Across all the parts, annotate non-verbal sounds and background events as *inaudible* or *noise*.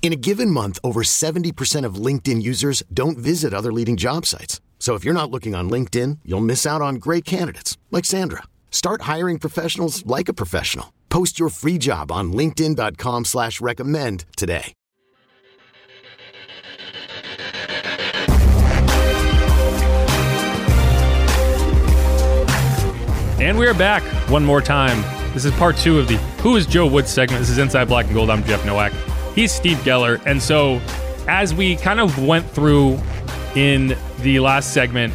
In a given month, over 70% of LinkedIn users don't visit other leading job sites. So if you're not looking on LinkedIn, you'll miss out on great candidates like Sandra. Start hiring professionals like a professional. Post your free job on LinkedIn.com slash recommend today. And we are back one more time. This is part two of the Who is Joe Woods segment. This is Inside Black and Gold. I'm Jeff Nowak. He's Steve Geller. And so, as we kind of went through in the last segment,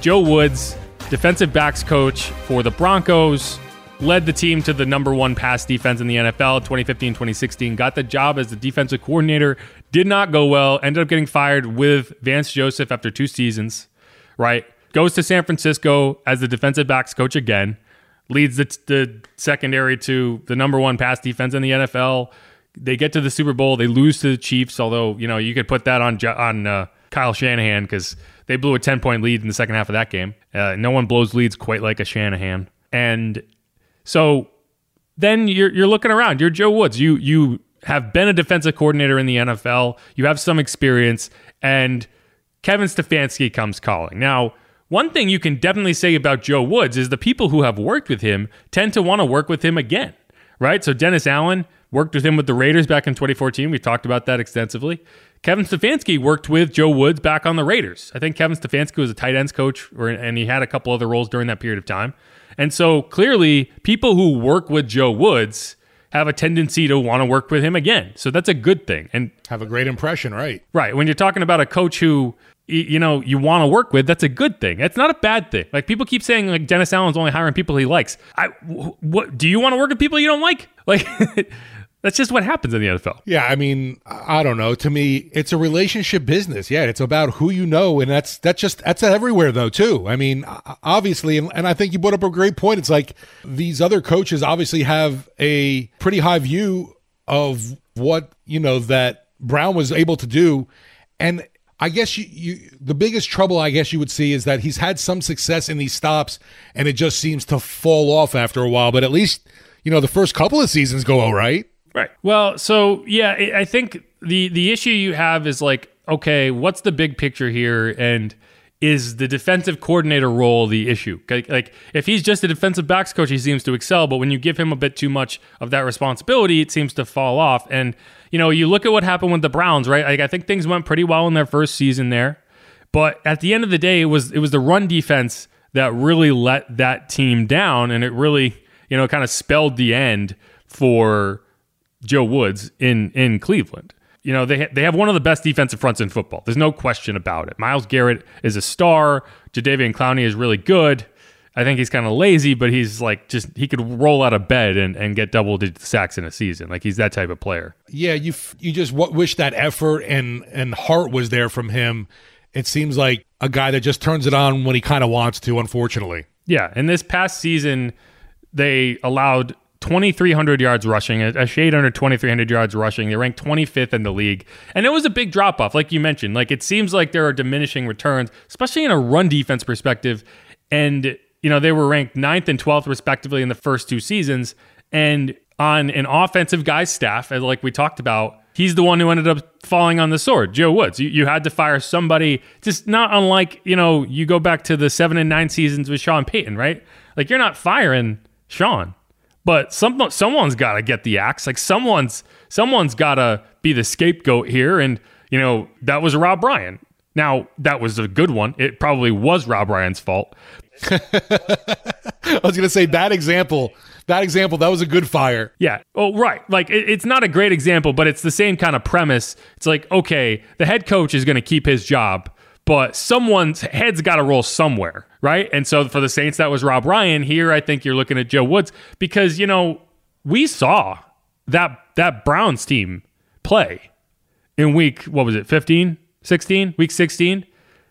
Joe Woods, defensive backs coach for the Broncos, led the team to the number one pass defense in the NFL 2015 2016, got the job as the defensive coordinator, did not go well, ended up getting fired with Vance Joseph after two seasons, right? Goes to San Francisco as the defensive backs coach again, leads the, the secondary to the number one pass defense in the NFL. They get to the Super Bowl, they lose to the Chiefs, although, you know, you could put that on, on uh, Kyle Shanahan because they blew a 10 point lead in the second half of that game. Uh, no one blows leads quite like a Shanahan. And so then you're you're looking around. You're Joe Woods. You you have been a defensive coordinator in the NFL. You have some experience, and Kevin Stefanski comes calling. Now, one thing you can definitely say about Joe Woods is the people who have worked with him tend to want to work with him again, right? So Dennis Allen worked with him with the Raiders back in 2014. We talked about that extensively. Kevin Stefanski worked with Joe Woods back on the Raiders. I think Kevin Stefanski was a tight ends coach, or, and he had a couple other roles during that period of time. And so clearly, people who work with Joe Woods have a tendency to want to work with him again. So that's a good thing. And have a great impression, right? Right. When you're talking about a coach who you know you want to work with, that's a good thing. that's not a bad thing. Like people keep saying, like Dennis Allen's only hiring people he likes. I, what do you want to work with people you don't like? Like *laughs* that's just what happens in the NFL. Yeah, I mean, I don't know. To me, it's a relationship business. Yeah, it's about who you know, and that's that's just that's everywhere though too. I mean, obviously, and, and I think you brought up a great point. It's like these other coaches obviously have a pretty high view of what you know that Brown was able to do, and I guess you, you, the biggest trouble I guess you would see is that he's had some success in these stops and it just seems to fall off after a while. But at least you know the first couple of seasons go all right. Right. Well, so yeah, I think the the issue you have is like, okay, what's the big picture here, and is the defensive coordinator role the issue? Like, if he's just a defensive backs coach, he seems to excel, but when you give him a bit too much of that responsibility, it seems to fall off. And you know, you look at what happened with the Browns, right? Like, I think things went pretty well in their first season there, but at the end of the day, it was it was the run defense that really let that team down, and it really, you know, kind of spelled the end for Joe Woods in in Cleveland. You know, they ha- they have one of the best defensive fronts in football. There's no question about it. Myles Garrett is a star. Jadeveon Clowney is really good. I think he's kind of lazy, but he's like just he could roll out of bed and, and get double digit sacks in a season. Like he's that type of player. Yeah, you f- you just w- wish that effort and and heart was there from him. It seems like a guy that just turns it on when he kind of wants to. Unfortunately. Yeah, and this past season, they allowed 2,300 yards rushing, a shade under 2,300 yards rushing. They ranked 25th in the league. And it was a big drop off, like you mentioned. Like it seems like there are diminishing returns, especially in a run defense perspective. And, you know, they were ranked 9th and 12th, respectively, in the first two seasons. And on an offensive guy's staff, as like we talked about, he's the one who ended up falling on the sword, Joe Woods. You, you had to fire somebody, just not unlike, you know, you go back to the seven and nine seasons with Sean Payton, right? Like you're not firing Sean but some someone's got to get the axe. Like someone's someone's got to be the scapegoat here, and you know that was Rob Ryan. Now that was a good one. It probably was Rob Ryan's fault. *laughs* I was going to say bad example, that example, that was a good fire. Yeah. Oh, right. Like it, it's not a great example, but it's the same kind of premise. It's like, okay, the head coach is going to keep his job, but someone's head's got to roll somewhere, right? And so for the Saints, that was Rob Ryan. Here, I think you're looking at Joe Woods because you know we saw that that Browns team play in week what was it 15 16 week 16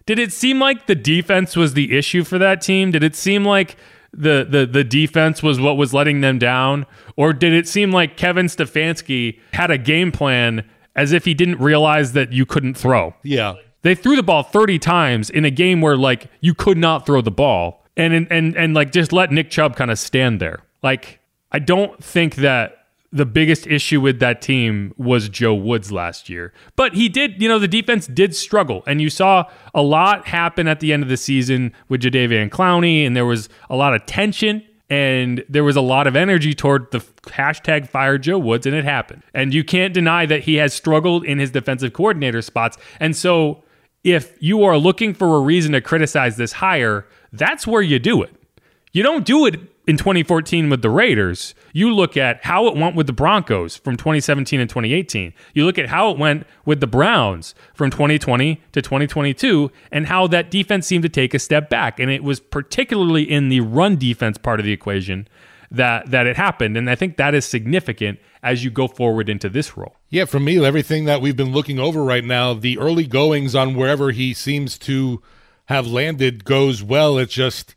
did it seem like the defense was the issue for that team did it seem like the the the defense was what was letting them down or did it seem like Kevin Stefanski had a game plan as if he didn't realize that you couldn't throw Yeah. They threw the ball 30 times in a game where like you could not throw the ball and and and, like just let Nick Chubb kind of stand there. Like I don't think that the biggest issue with that team was Joe Woods last year. But he did, you know, the defense did struggle. And you saw a lot happen at the end of the season with Jadeveon Clowney, and there was a lot of tension and there was a lot of energy toward the hashtag fire Joe Woods, and it happened. And you can't deny that he has struggled in his defensive coordinator spots. And so if you are looking for a reason to criticize this hire, that's where you do it. You don't do it in 2014 with the Raiders. You look at how it went with the Broncos from 2017 and 2018. You look at how it went with the Browns from 2020 to 2022 and how that defense seemed to take a step back. And it was particularly in the run defense part of the equation that that it happened. And I think that is significant as you go forward into this role. Yeah, for me, everything that we've been looking over right now, the early goings on wherever he seems to have landed goes well. It's just,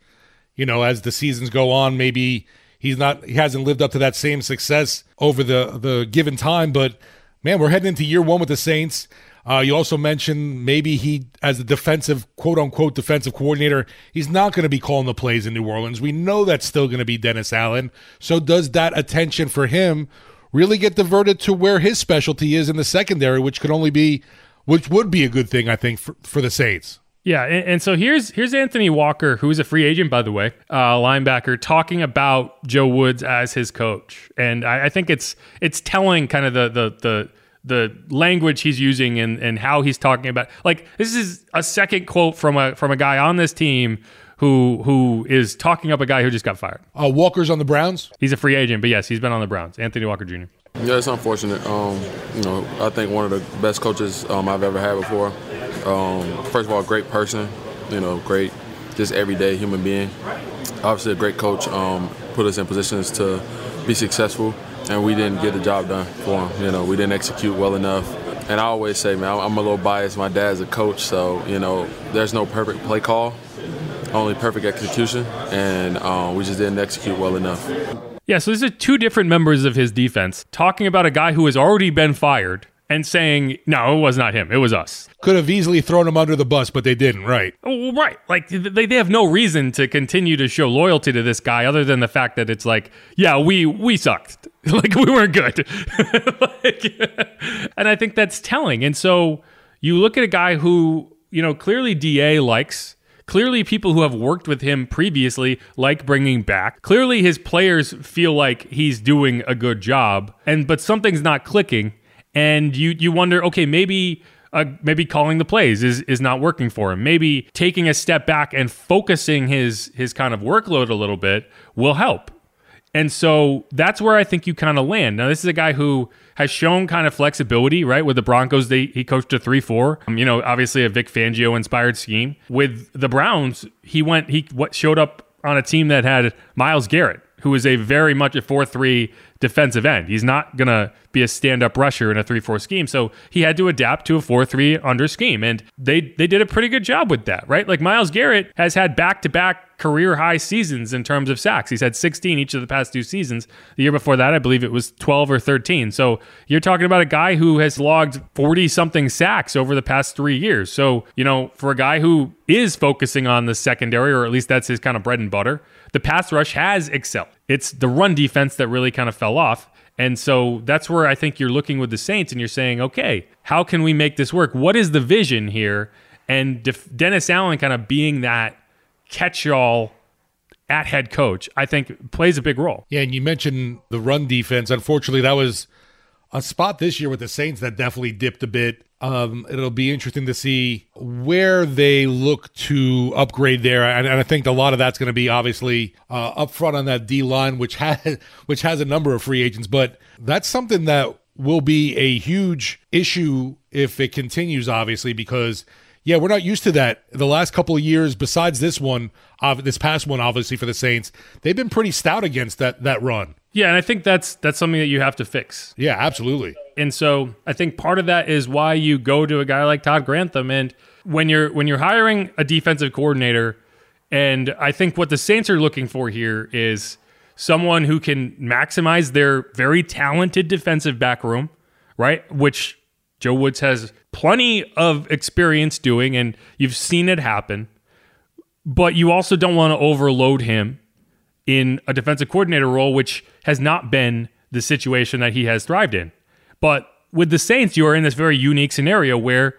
you know, as the seasons go on, maybe he's not he hasn't lived up to that same success over the the given time. But man, we're heading into year one with the Saints. Uh, you also mentioned maybe he, as a defensive, quote unquote, defensive coordinator, he's not going to be calling the plays in New Orleans. We know that's still going to be Dennis Allen. So, does that attention for him really get diverted to where his specialty is in the secondary, which could only be, which would be a good thing, I think, for, for the Saints? Yeah, and, and, so here's here's Anthony Walker, who's a free agent, by the way, uh, linebacker, talking about Joe Woods as his coach, and I, I think it's it's telling kind of the the the the language he's using and, and how he's talking about like this is a second quote from a from a guy on this team who who is talking up a guy who just got fired. Uh, Walker's on the Browns. He's a free agent, but yes, he's been on the Browns. Anthony Walker Jr. Yeah, it's unfortunate. Um, you know, I think one of the best coaches um, I've ever had before. Um, first of all, great person. You know, great, just everyday human being. Obviously, a great coach. Um, put us in positions to be successful and we didn't get the job done for him. You know, we didn't execute well enough. And I always say, man, I'm a little biased. My dad's a coach, so you know, there's no perfect play call, only perfect execution, and um, we just didn't execute well enough. Yeah, so these are two different members of his defense talking about a guy who has already been fired and saying, no, it was not him. It was us. Could have easily thrown him under the bus, but they didn't, right? Oh, right. Like, they, they have no reason to continue to show loyalty to this guy other than the fact that it's like, yeah, we, we sucked. *laughs* like, we weren't good. *laughs* like, *laughs* and I think that's telling. And so you look at a guy who, you know, clearly DA likes. Clearly, people who have worked with him previously like bringing back. Clearly, his players feel like he's doing a good job, and but something's not clicking and you you wonder, okay, maybe uh, maybe calling the plays is is not working for him. Maybe taking a step back and focusing his his kind of workload a little bit will help. And so that's where I think you kind of land. Now, this is a guy who has shown kind of flexibility, right? With the Broncos, they he coached a three four. Um, you know, obviously a Vic Fangio inspired scheme. With the Browns, he went he what showed up on a team that had Myles Garrett, who is a very much a four three defensive end. He's not going to be a stand-up rusher in a 3-4 scheme. So he had to adapt to a 4-3 under scheme and they they did a pretty good job with that, right? Like Myles Garrett has had back-to-back career high seasons in terms of sacks. He's had 16 each of the past two seasons. The year before that, I believe it was 12 or 13. So you're talking about a guy who has logged 40 something sacks over the past 3 years. So, you know, for a guy who is focusing on the secondary or at least that's his kind of bread and butter, the pass rush has excelled. It's the run defense that really kind of fell off. And so that's where I think you're looking with the Saints and you're saying, okay, how can we make this work? What is the vision here? And Dennis Allen kind of being that catch all at head coach, I think plays a big role. Yeah, and you mentioned the run defense. Unfortunately, that was a spot this year with the Saints that definitely dipped a bit. Um, it'll be interesting to see where they look to upgrade there, and, and I think a lot of that's going to be obviously uh, up front on that D line, which has *laughs* which has a number of free agents. But that's something that will be a huge issue if it continues, obviously, because yeah, we're not used to that. The last couple of years, besides this one, uh, this past one, obviously for the Saints, they've been pretty stout against that that run. Yeah, and I think that's that's something that you have to fix. Yeah, absolutely. And so I think part of that is why you go to a guy like Todd Grantham. And when you're when you're hiring a defensive coordinator, and I think what the Saints are looking for here is someone who can maximize their very talented defensive back room, right? Which Joe Woods has plenty of experience doing, and you've seen it happen. But you also don't want to overload him in a defensive coordinator role, which has not been the situation that he has thrived in. But with the Saints, you are in this very unique scenario where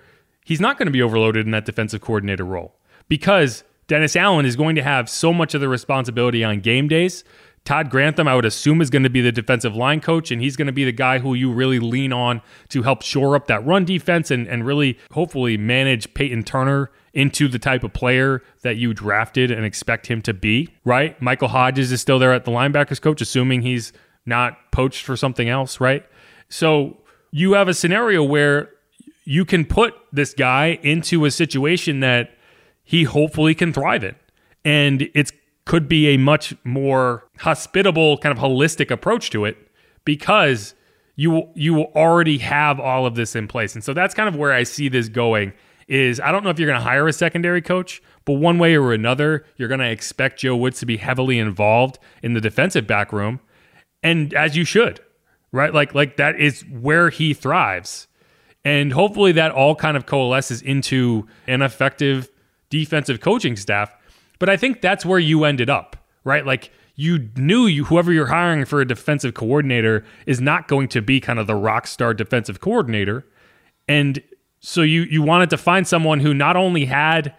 he's not going to be overloaded in that defensive coordinator role because Dennis Allen is going to have so much of the responsibility on game days. Todd Grantham, I would assume, is going to be the defensive line coach, and he's going to be the guy who you really lean on to help shore up that run defense and, and really hopefully manage Payton Turner into the type of player that you drafted and expect him to be, right? Michael Hodges is still there at the linebackers coach, assuming he's not poached for something else, right? So you have a scenario where you can put this guy into a situation that he hopefully can thrive in. And it could be a much more hospitable, kind of holistic approach to it because you you already have all of this in place. And so that's kind of where I see this going is I don't know if you're going to hire a secondary coach, but one way or another, you're going to expect Joe Woods to be heavily involved in the defensive back room. And as you should, right? Like like that is where he thrives. And hopefully that all kind of coalesces into an effective defensive coaching staff. But I think that's where you ended up, right? Like you knew you whoever you're hiring for a defensive coordinator is not going to be kind of the rock star defensive coordinator. And so you you wanted to find someone who not only had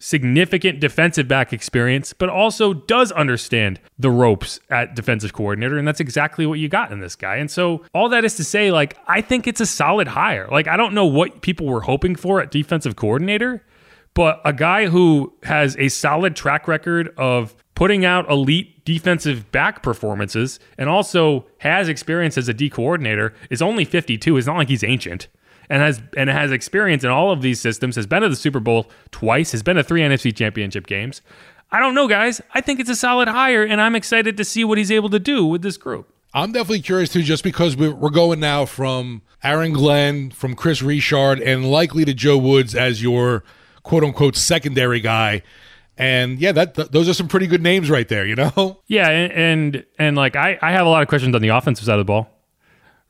significant defensive back experience, but also does understand the ropes at defensive coordinator. And that's exactly what you got in this guy. And so all that is to say, like, I think it's a solid hire. Like, I don't know what people were hoping for at defensive coordinator, but a guy who has a solid track record of putting out elite defensive back performances and also has experience as a D coordinator is only 52. It's not like he's ancient and has and has experience in all of these systems, has been to the Super Bowl twice, has been to three NFC championship games. I don't know, guys. I think it's a solid hire, and I'm excited to see what he's able to do with this group. I'm definitely curious too, just because we're going now from Aaron Glenn, from Kris Richard, and likely to Joe Woods as your quote unquote secondary guy. And yeah, that th- those are some pretty good names right there, you know. *laughs* Yeah, and and, and like I, I have a lot of questions on the offensive side of the ball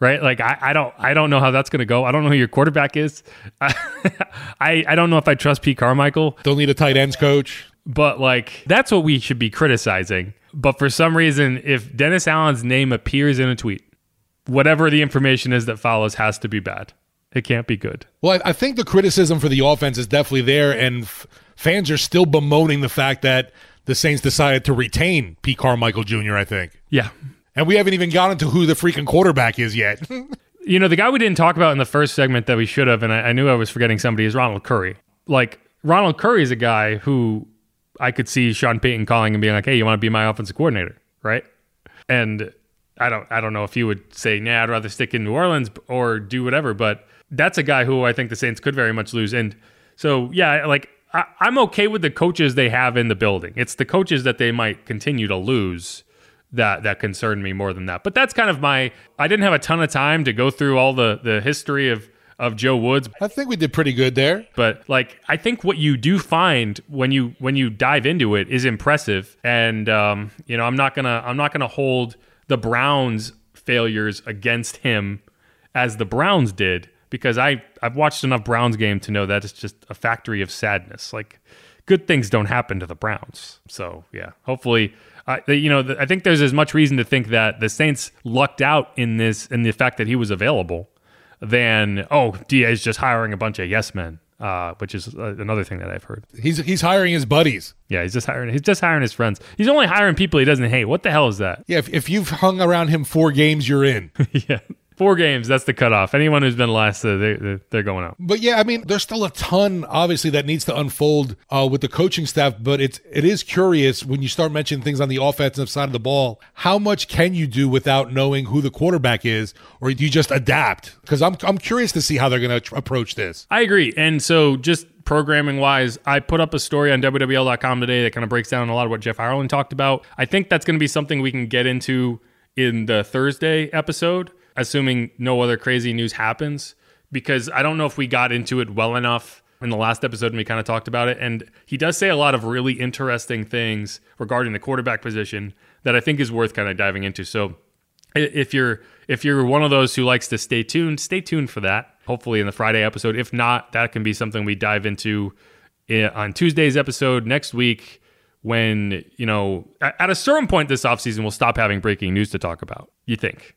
right? Like I, I don't I don't know how that's going to go. I don't know who your quarterback is. *laughs* I, I don't know if I trust Pete Carmichael. They'll need a tight ends coach. But like that's what we should be criticizing. But for some reason, if Dennis Allen's name appears in a tweet, whatever the information is that follows has to be bad. It can't be good. Well, I, I think the criticism for the offense is definitely there, and f- fans are still bemoaning the fact that the Saints decided to retain Pete Carmichael Jr. I think. Yeah, and we haven't even gotten to who the freaking quarterback is yet. *laughs* you know, the guy we didn't talk about in the first segment that we should have, and I, I knew I was forgetting somebody, is Ronald Curry. Like, Ronald Curry is a guy who I could see Sean Payton calling and being like, hey, you want to be my offensive coordinator, right? And I don't I don't know if he would say, nah, I'd rather stick in New Orleans or do whatever, but that's a guy who I think the Saints could very much lose. And so, yeah, like I, am okay with the coaches they have in the building. It's the coaches that they might continue to lose that that concern me more than that. But that's kind of my I didn't have a ton of time to go through all the the history of of Joe Woods. I think we did pretty good there. But like I think what you do find when you when you dive into it is impressive. And um, you know, I'm not gonna I'm not gonna hold the Browns failures against him as the Browns did because I I've watched enough Browns game to know that it's just a factory of sadness. Like good things don't happen to the Browns. So yeah, hopefully uh, you know, I think there's as much reason to think that the Saints lucked out in this, in the fact that he was available, than oh, DA's just hiring a bunch of yes men, uh, which is uh, another thing that I've heard. He's he's hiring his buddies. Yeah, he's just hiring. He's just hiring his friends. He's only hiring people he doesn't hate. What the hell is that? Yeah, if, if you've hung around him four games, you're in. *laughs* yeah. Four games. That's the cutoff. Anyone who's been last, uh, they, they're going out. But yeah, I mean, there's still a ton, obviously, that needs to unfold uh, with the coaching staff. But it's it is curious when you start mentioning things on the offensive side of the ball. How much can you do without knowing who the quarterback is, or do you just adapt? Because I'm I'm curious to see how they're going to tr- approach this. I agree. And so, just programming wise, I put up a story on WWL.com today that kind of breaks down a lot of what Jeff Ireland talked about. I think that's going to be something we can get into in the Thursday episode assuming no other crazy news happens, because I don't know if we got into it well enough in the last episode and we kind of talked about it. And he does say a lot of really interesting things regarding the quarterback position that I think is worth kind of diving into. So if you're if you're one of those who likes to stay tuned, stay tuned for that. Hopefully in the Friday episode. If not, that can be something we dive into on Tuesday's episode next week when, you know, at a certain point this offseason we'll stop having breaking news to talk about. You think?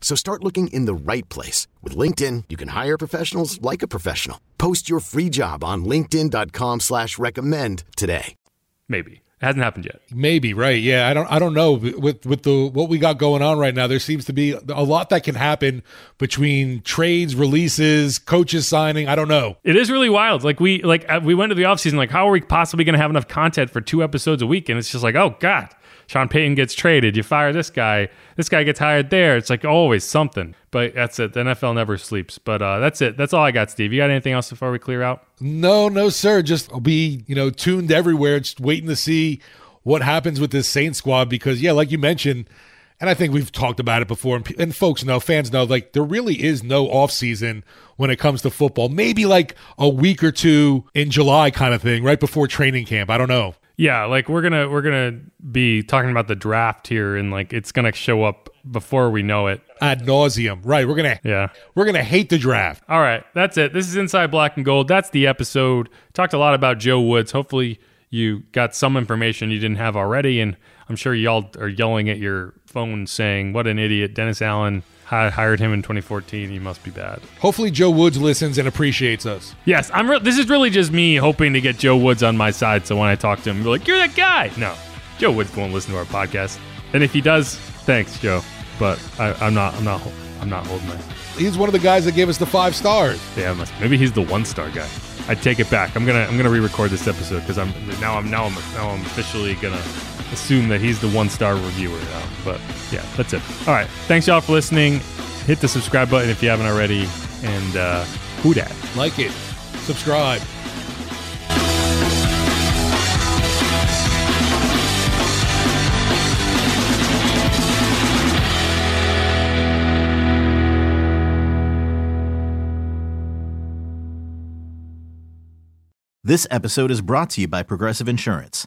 So start looking in the right place. With LinkedIn, you can hire professionals like a professional. Post your free job on linkedin.com slash recommend today. Maybe. It hasn't happened yet. Maybe, right. Yeah, I don't I don't know with with the what we got going on right now. There seems to be a lot that can happen between trades, releases, coaches signing, I don't know. It is really wild. Like we like uh, we went to the offseason like how are we possibly going to have enough content for two episodes a week and it's just like, "Oh god, Sean Payton gets traded. You fire this guy. This guy gets hired there. It's like always something. But that's it. The NFL never sleeps. But uh, that's it. That's all I got, Steve. You got anything else before we clear out? No, no, sir. Just I'll be you know tuned everywhere. Just waiting to see what happens with this Saints squad because yeah, like you mentioned. And I think we've talked about it before, and, and folks know, fans know, like there really is no off season when it comes to football. Maybe like a week or two in July, kind of thing, right before training camp. I don't know. Yeah, like we're gonna we're gonna be talking about the draft here, and like it's gonna show up before we know it ad nauseum. Right? We're gonna yeah we're gonna hate the draft. All right, that's it. This is Inside Black and Gold. That's the episode. Talked a lot about Joe Woods. Hopefully you got some information you didn't have already, and I'm sure y'all are yelling at your phone saying, "What an idiot!" Dennis Allen I hired him in 2014. He must be bad. Hopefully, Joe Woods listens and appreciates us. Yes, I'm. Re- this is really just me hoping to get Joe Woods on my side. So when I talk to him, be like, "You're that guy." No, Joe Woods won't listen to our podcast, and if he does, thanks, Joe. But I, am not. I'm not. I'm not holding my. He's one of the guys that gave us the five stars. Yeah, maybe he's the one star guy. I take it back. I'm gonna. I'm gonna re-record this episode because I'm now. I'm now. I'm now. I'm officially gonna assume that he's the one star reviewer now. But yeah, that's it. All right. Thanks y'all for listening. Hit the subscribe button if you haven't already. And uh, who dat? Like it. Subscribe. This episode is brought to you by Progressive Insurance.